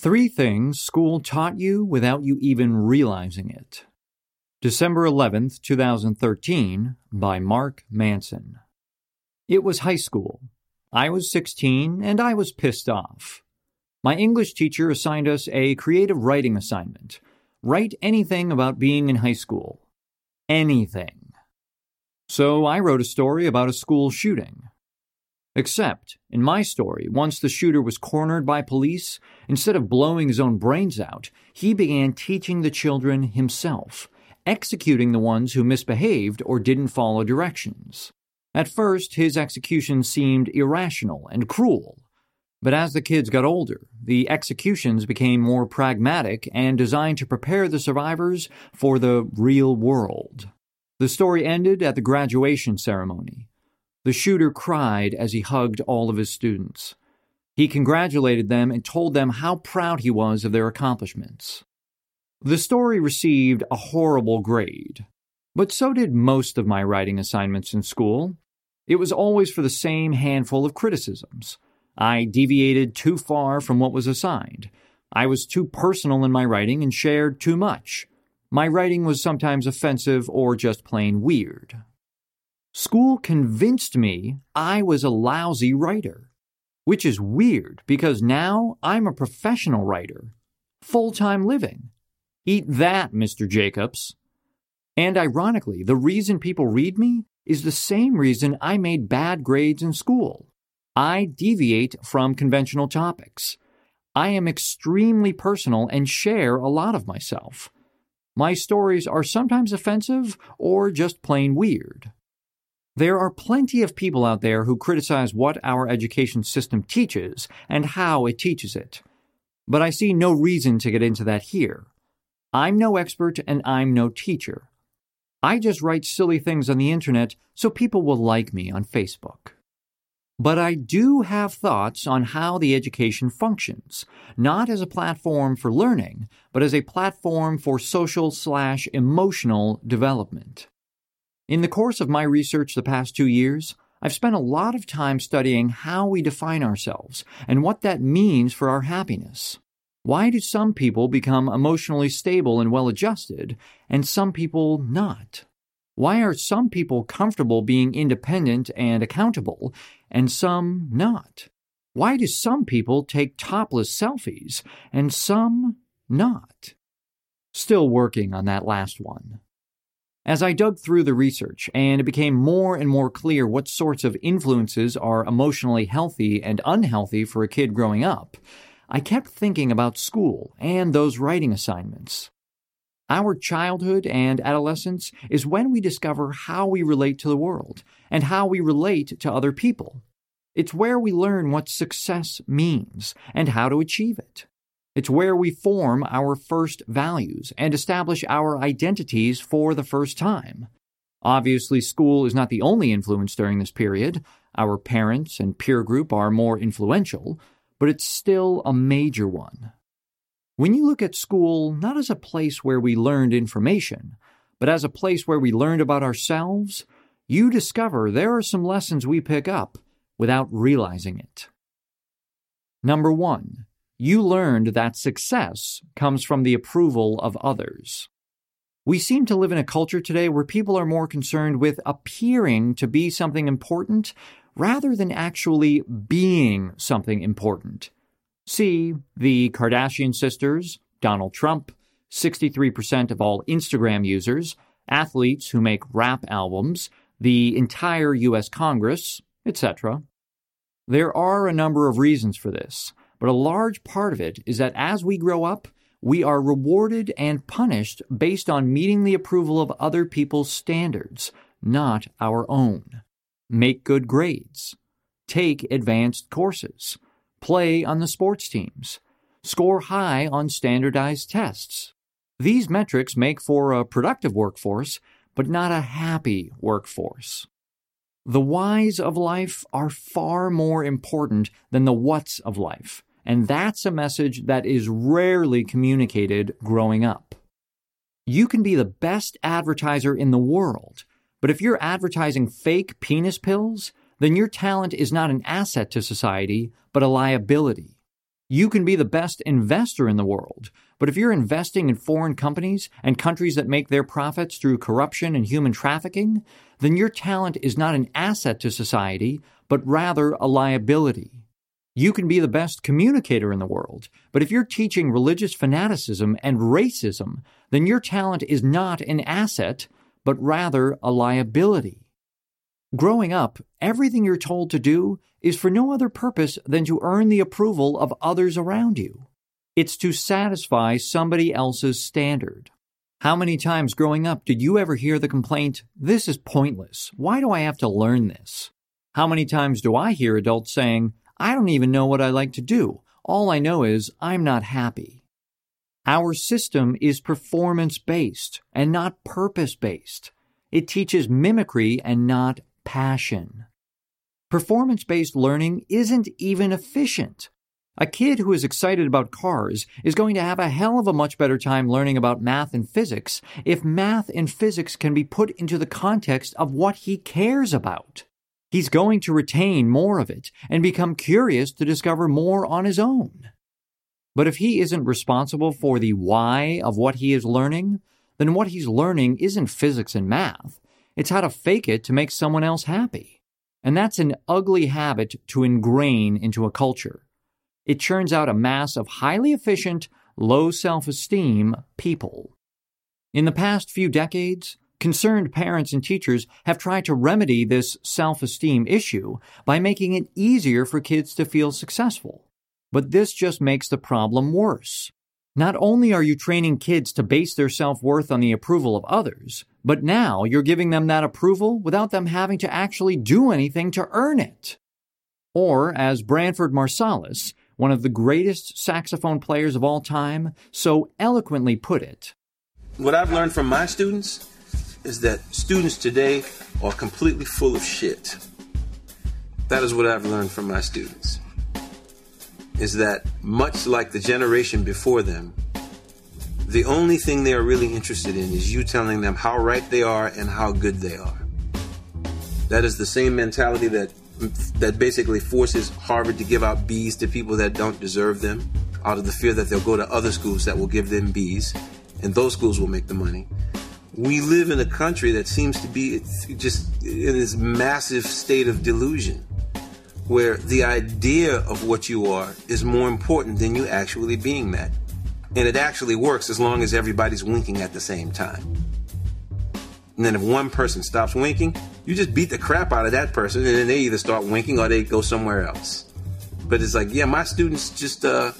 Three things school taught you without you even realizing it. December 11th, 2013, by Mark Manson. It was high school. I was 16 and I was pissed off. My English teacher assigned us a creative writing assignment. Write anything about being in high school. Anything. So I wrote a story about a school shooting. Except, in my story, once the shooter was cornered by police, instead of blowing his own brains out, he began teaching the children himself, executing the ones who misbehaved or didn't follow directions. At first, his execution seemed irrational and cruel. But as the kids got older, the executions became more pragmatic and designed to prepare the survivors for the real world. The story ended at the graduation ceremony. The shooter cried as he hugged all of his students. He congratulated them and told them how proud he was of their accomplishments. The story received a horrible grade, but so did most of my writing assignments in school. It was always for the same handful of criticisms. I deviated too far from what was assigned. I was too personal in my writing and shared too much. My writing was sometimes offensive or just plain weird. School convinced me I was a lousy writer, which is weird because now I'm a professional writer, full time living. Eat that, Mr. Jacobs. And ironically, the reason people read me is the same reason I made bad grades in school. I deviate from conventional topics. I am extremely personal and share a lot of myself. My stories are sometimes offensive or just plain weird. There are plenty of people out there who criticize what our education system teaches and how it teaches it. But I see no reason to get into that here. I'm no expert and I'm no teacher. I just write silly things on the internet so people will like me on Facebook. But I do have thoughts on how the education functions, not as a platform for learning, but as a platform for social slash emotional development. In the course of my research the past two years, I've spent a lot of time studying how we define ourselves and what that means for our happiness. Why do some people become emotionally stable and well adjusted, and some people not? Why are some people comfortable being independent and accountable, and some not? Why do some people take topless selfies, and some not? Still working on that last one. As I dug through the research, and it became more and more clear what sorts of influences are emotionally healthy and unhealthy for a kid growing up, I kept thinking about school and those writing assignments. Our childhood and adolescence is when we discover how we relate to the world and how we relate to other people. It's where we learn what success means and how to achieve it. It's where we form our first values and establish our identities for the first time. Obviously, school is not the only influence during this period. Our parents and peer group are more influential, but it's still a major one. When you look at school not as a place where we learned information, but as a place where we learned about ourselves, you discover there are some lessons we pick up without realizing it. Number one, you learned that success comes from the approval of others. We seem to live in a culture today where people are more concerned with appearing to be something important rather than actually being something important. See the Kardashian sisters, Donald Trump, 63% of all Instagram users, athletes who make rap albums, the entire US Congress, etc. There are a number of reasons for this. But a large part of it is that as we grow up, we are rewarded and punished based on meeting the approval of other people's standards, not our own. Make good grades. Take advanced courses. Play on the sports teams. Score high on standardized tests. These metrics make for a productive workforce, but not a happy workforce. The whys of life are far more important than the whats of life. And that's a message that is rarely communicated growing up. You can be the best advertiser in the world, but if you're advertising fake penis pills, then your talent is not an asset to society, but a liability. You can be the best investor in the world, but if you're investing in foreign companies and countries that make their profits through corruption and human trafficking, then your talent is not an asset to society, but rather a liability. You can be the best communicator in the world, but if you're teaching religious fanaticism and racism, then your talent is not an asset, but rather a liability. Growing up, everything you're told to do is for no other purpose than to earn the approval of others around you. It's to satisfy somebody else's standard. How many times growing up did you ever hear the complaint, This is pointless. Why do I have to learn this? How many times do I hear adults saying, I don't even know what I like to do. All I know is I'm not happy. Our system is performance based and not purpose based. It teaches mimicry and not passion. Performance based learning isn't even efficient. A kid who is excited about cars is going to have a hell of a much better time learning about math and physics if math and physics can be put into the context of what he cares about. He's going to retain more of it and become curious to discover more on his own. But if he isn't responsible for the why of what he is learning, then what he's learning isn't physics and math. It's how to fake it to make someone else happy. And that's an ugly habit to ingrain into a culture. It churns out a mass of highly efficient, low self esteem people. In the past few decades, Concerned parents and teachers have tried to remedy this self esteem issue by making it easier for kids to feel successful. But this just makes the problem worse. Not only are you training kids to base their self worth on the approval of others, but now you're giving them that approval without them having to actually do anything to earn it. Or, as Branford Marsalis, one of the greatest saxophone players of all time, so eloquently put it What I've learned from my students is that students today are completely full of shit. That is what I've learned from my students. Is that much like the generation before them, the only thing they are really interested in is you telling them how right they are and how good they are. That is the same mentality that that basically forces Harvard to give out B's to people that don't deserve them out of the fear that they'll go to other schools that will give them B's and those schools will make the money we live in a country that seems to be just in this massive state of delusion where the idea of what you are is more important than you actually being that. And it actually works as long as everybody's winking at the same time. And then if one person stops winking, you just beat the crap out of that person and then they either start winking or they go somewhere else. But it's like, yeah, my students just uh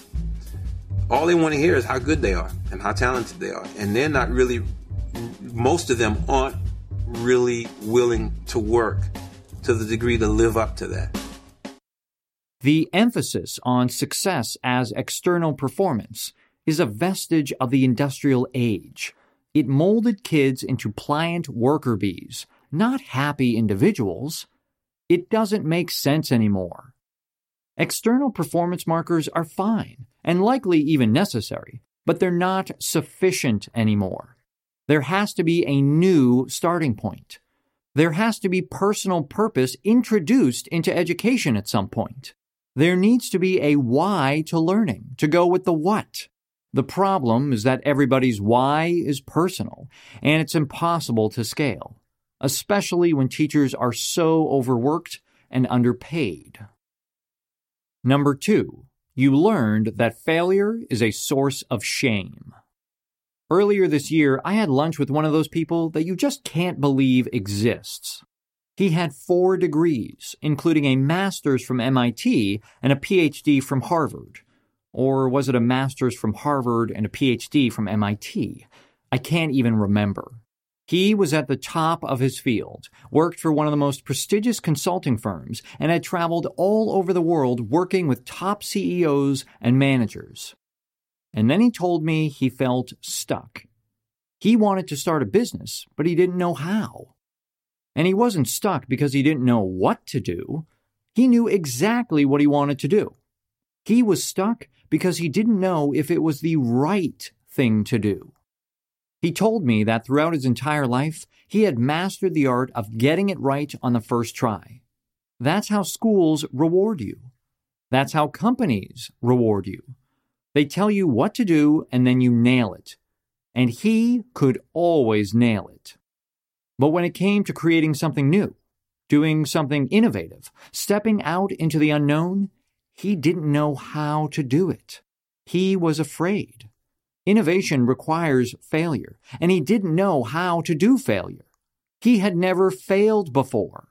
all they want to hear is how good they are and how talented they are. And they're not really most of them aren't really willing to work to the degree to live up to that. The emphasis on success as external performance is a vestige of the industrial age. It molded kids into pliant worker bees, not happy individuals. It doesn't make sense anymore. External performance markers are fine and likely even necessary, but they're not sufficient anymore. There has to be a new starting point. There has to be personal purpose introduced into education at some point. There needs to be a why to learning, to go with the what. The problem is that everybody's why is personal, and it's impossible to scale, especially when teachers are so overworked and underpaid. Number two, you learned that failure is a source of shame. Earlier this year, I had lunch with one of those people that you just can't believe exists. He had four degrees, including a master's from MIT and a PhD from Harvard. Or was it a master's from Harvard and a PhD from MIT? I can't even remember. He was at the top of his field, worked for one of the most prestigious consulting firms, and had traveled all over the world working with top CEOs and managers. And then he told me he felt stuck. He wanted to start a business, but he didn't know how. And he wasn't stuck because he didn't know what to do. He knew exactly what he wanted to do. He was stuck because he didn't know if it was the right thing to do. He told me that throughout his entire life, he had mastered the art of getting it right on the first try. That's how schools reward you. That's how companies reward you. They tell you what to do and then you nail it. And he could always nail it. But when it came to creating something new, doing something innovative, stepping out into the unknown, he didn't know how to do it. He was afraid. Innovation requires failure, and he didn't know how to do failure. He had never failed before.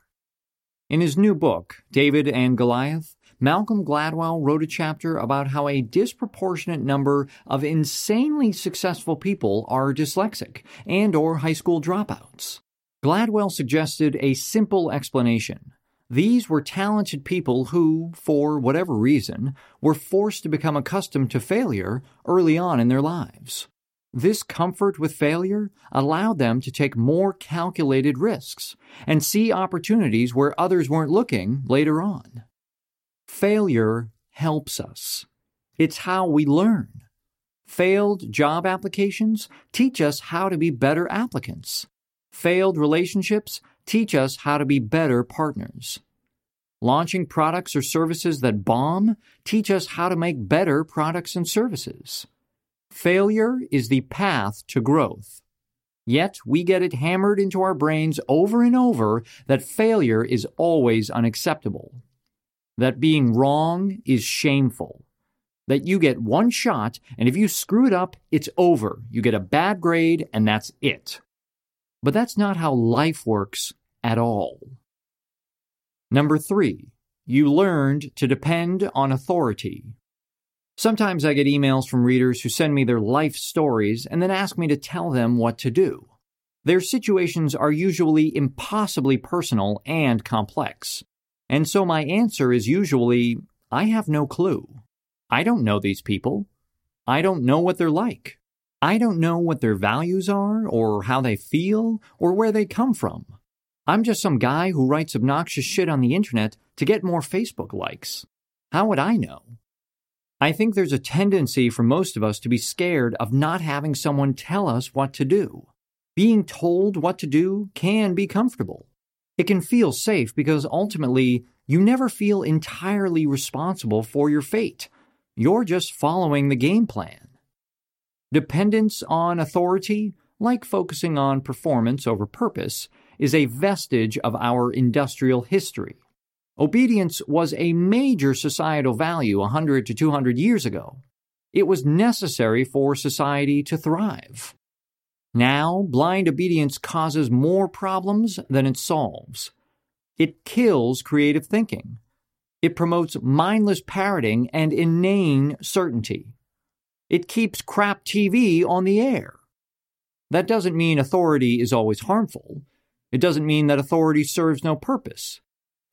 In his new book, David and Goliath, Malcolm Gladwell wrote a chapter about how a disproportionate number of insanely successful people are dyslexic and or high school dropouts. Gladwell suggested a simple explanation. These were talented people who, for whatever reason, were forced to become accustomed to failure early on in their lives. This comfort with failure allowed them to take more calculated risks and see opportunities where others weren't looking later on. Failure helps us. It's how we learn. Failed job applications teach us how to be better applicants. Failed relationships teach us how to be better partners. Launching products or services that bomb teach us how to make better products and services. Failure is the path to growth. Yet we get it hammered into our brains over and over that failure is always unacceptable. That being wrong is shameful. That you get one shot, and if you screw it up, it's over. You get a bad grade, and that's it. But that's not how life works at all. Number three, you learned to depend on authority. Sometimes I get emails from readers who send me their life stories and then ask me to tell them what to do. Their situations are usually impossibly personal and complex. And so my answer is usually I have no clue. I don't know these people. I don't know what they're like. I don't know what their values are, or how they feel, or where they come from. I'm just some guy who writes obnoxious shit on the internet to get more Facebook likes. How would I know? I think there's a tendency for most of us to be scared of not having someone tell us what to do. Being told what to do can be comfortable. It can feel safe because ultimately you never feel entirely responsible for your fate. You're just following the game plan. Dependence on authority, like focusing on performance over purpose, is a vestige of our industrial history. Obedience was a major societal value 100 to 200 years ago. It was necessary for society to thrive. Now, blind obedience causes more problems than it solves. It kills creative thinking. It promotes mindless parroting and inane certainty. It keeps crap TV on the air. That doesn't mean authority is always harmful. It doesn't mean that authority serves no purpose.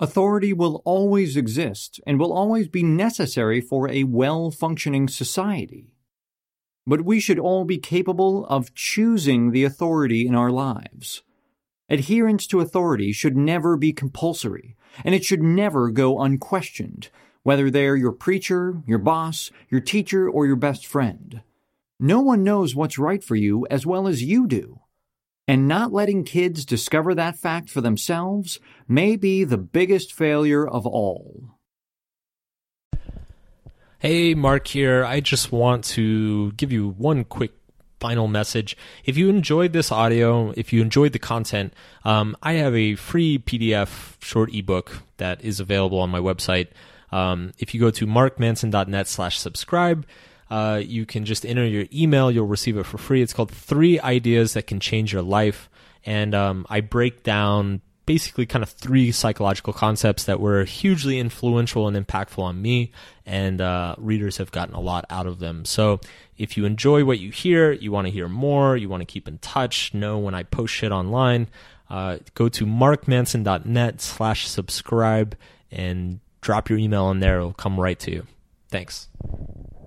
Authority will always exist and will always be necessary for a well functioning society. But we should all be capable of choosing the authority in our lives. Adherence to authority should never be compulsory, and it should never go unquestioned, whether they're your preacher, your boss, your teacher, or your best friend. No one knows what's right for you as well as you do. And not letting kids discover that fact for themselves may be the biggest failure of all. Hey, Mark here. I just want to give you one quick final message. If you enjoyed this audio, if you enjoyed the content, um, I have a free PDF short ebook that is available on my website. Um, if you go to markmanson.net slash subscribe, uh, you can just enter your email. You'll receive it for free. It's called Three Ideas That Can Change Your Life. And um, I break down basically kind of three psychological concepts that were hugely influential and impactful on me, and uh, readers have gotten a lot out of them. So if you enjoy what you hear, you want to hear more, you want to keep in touch, know when I post shit online, uh, go to markmanson.net slash subscribe and drop your email in there. It'll come right to you. Thanks.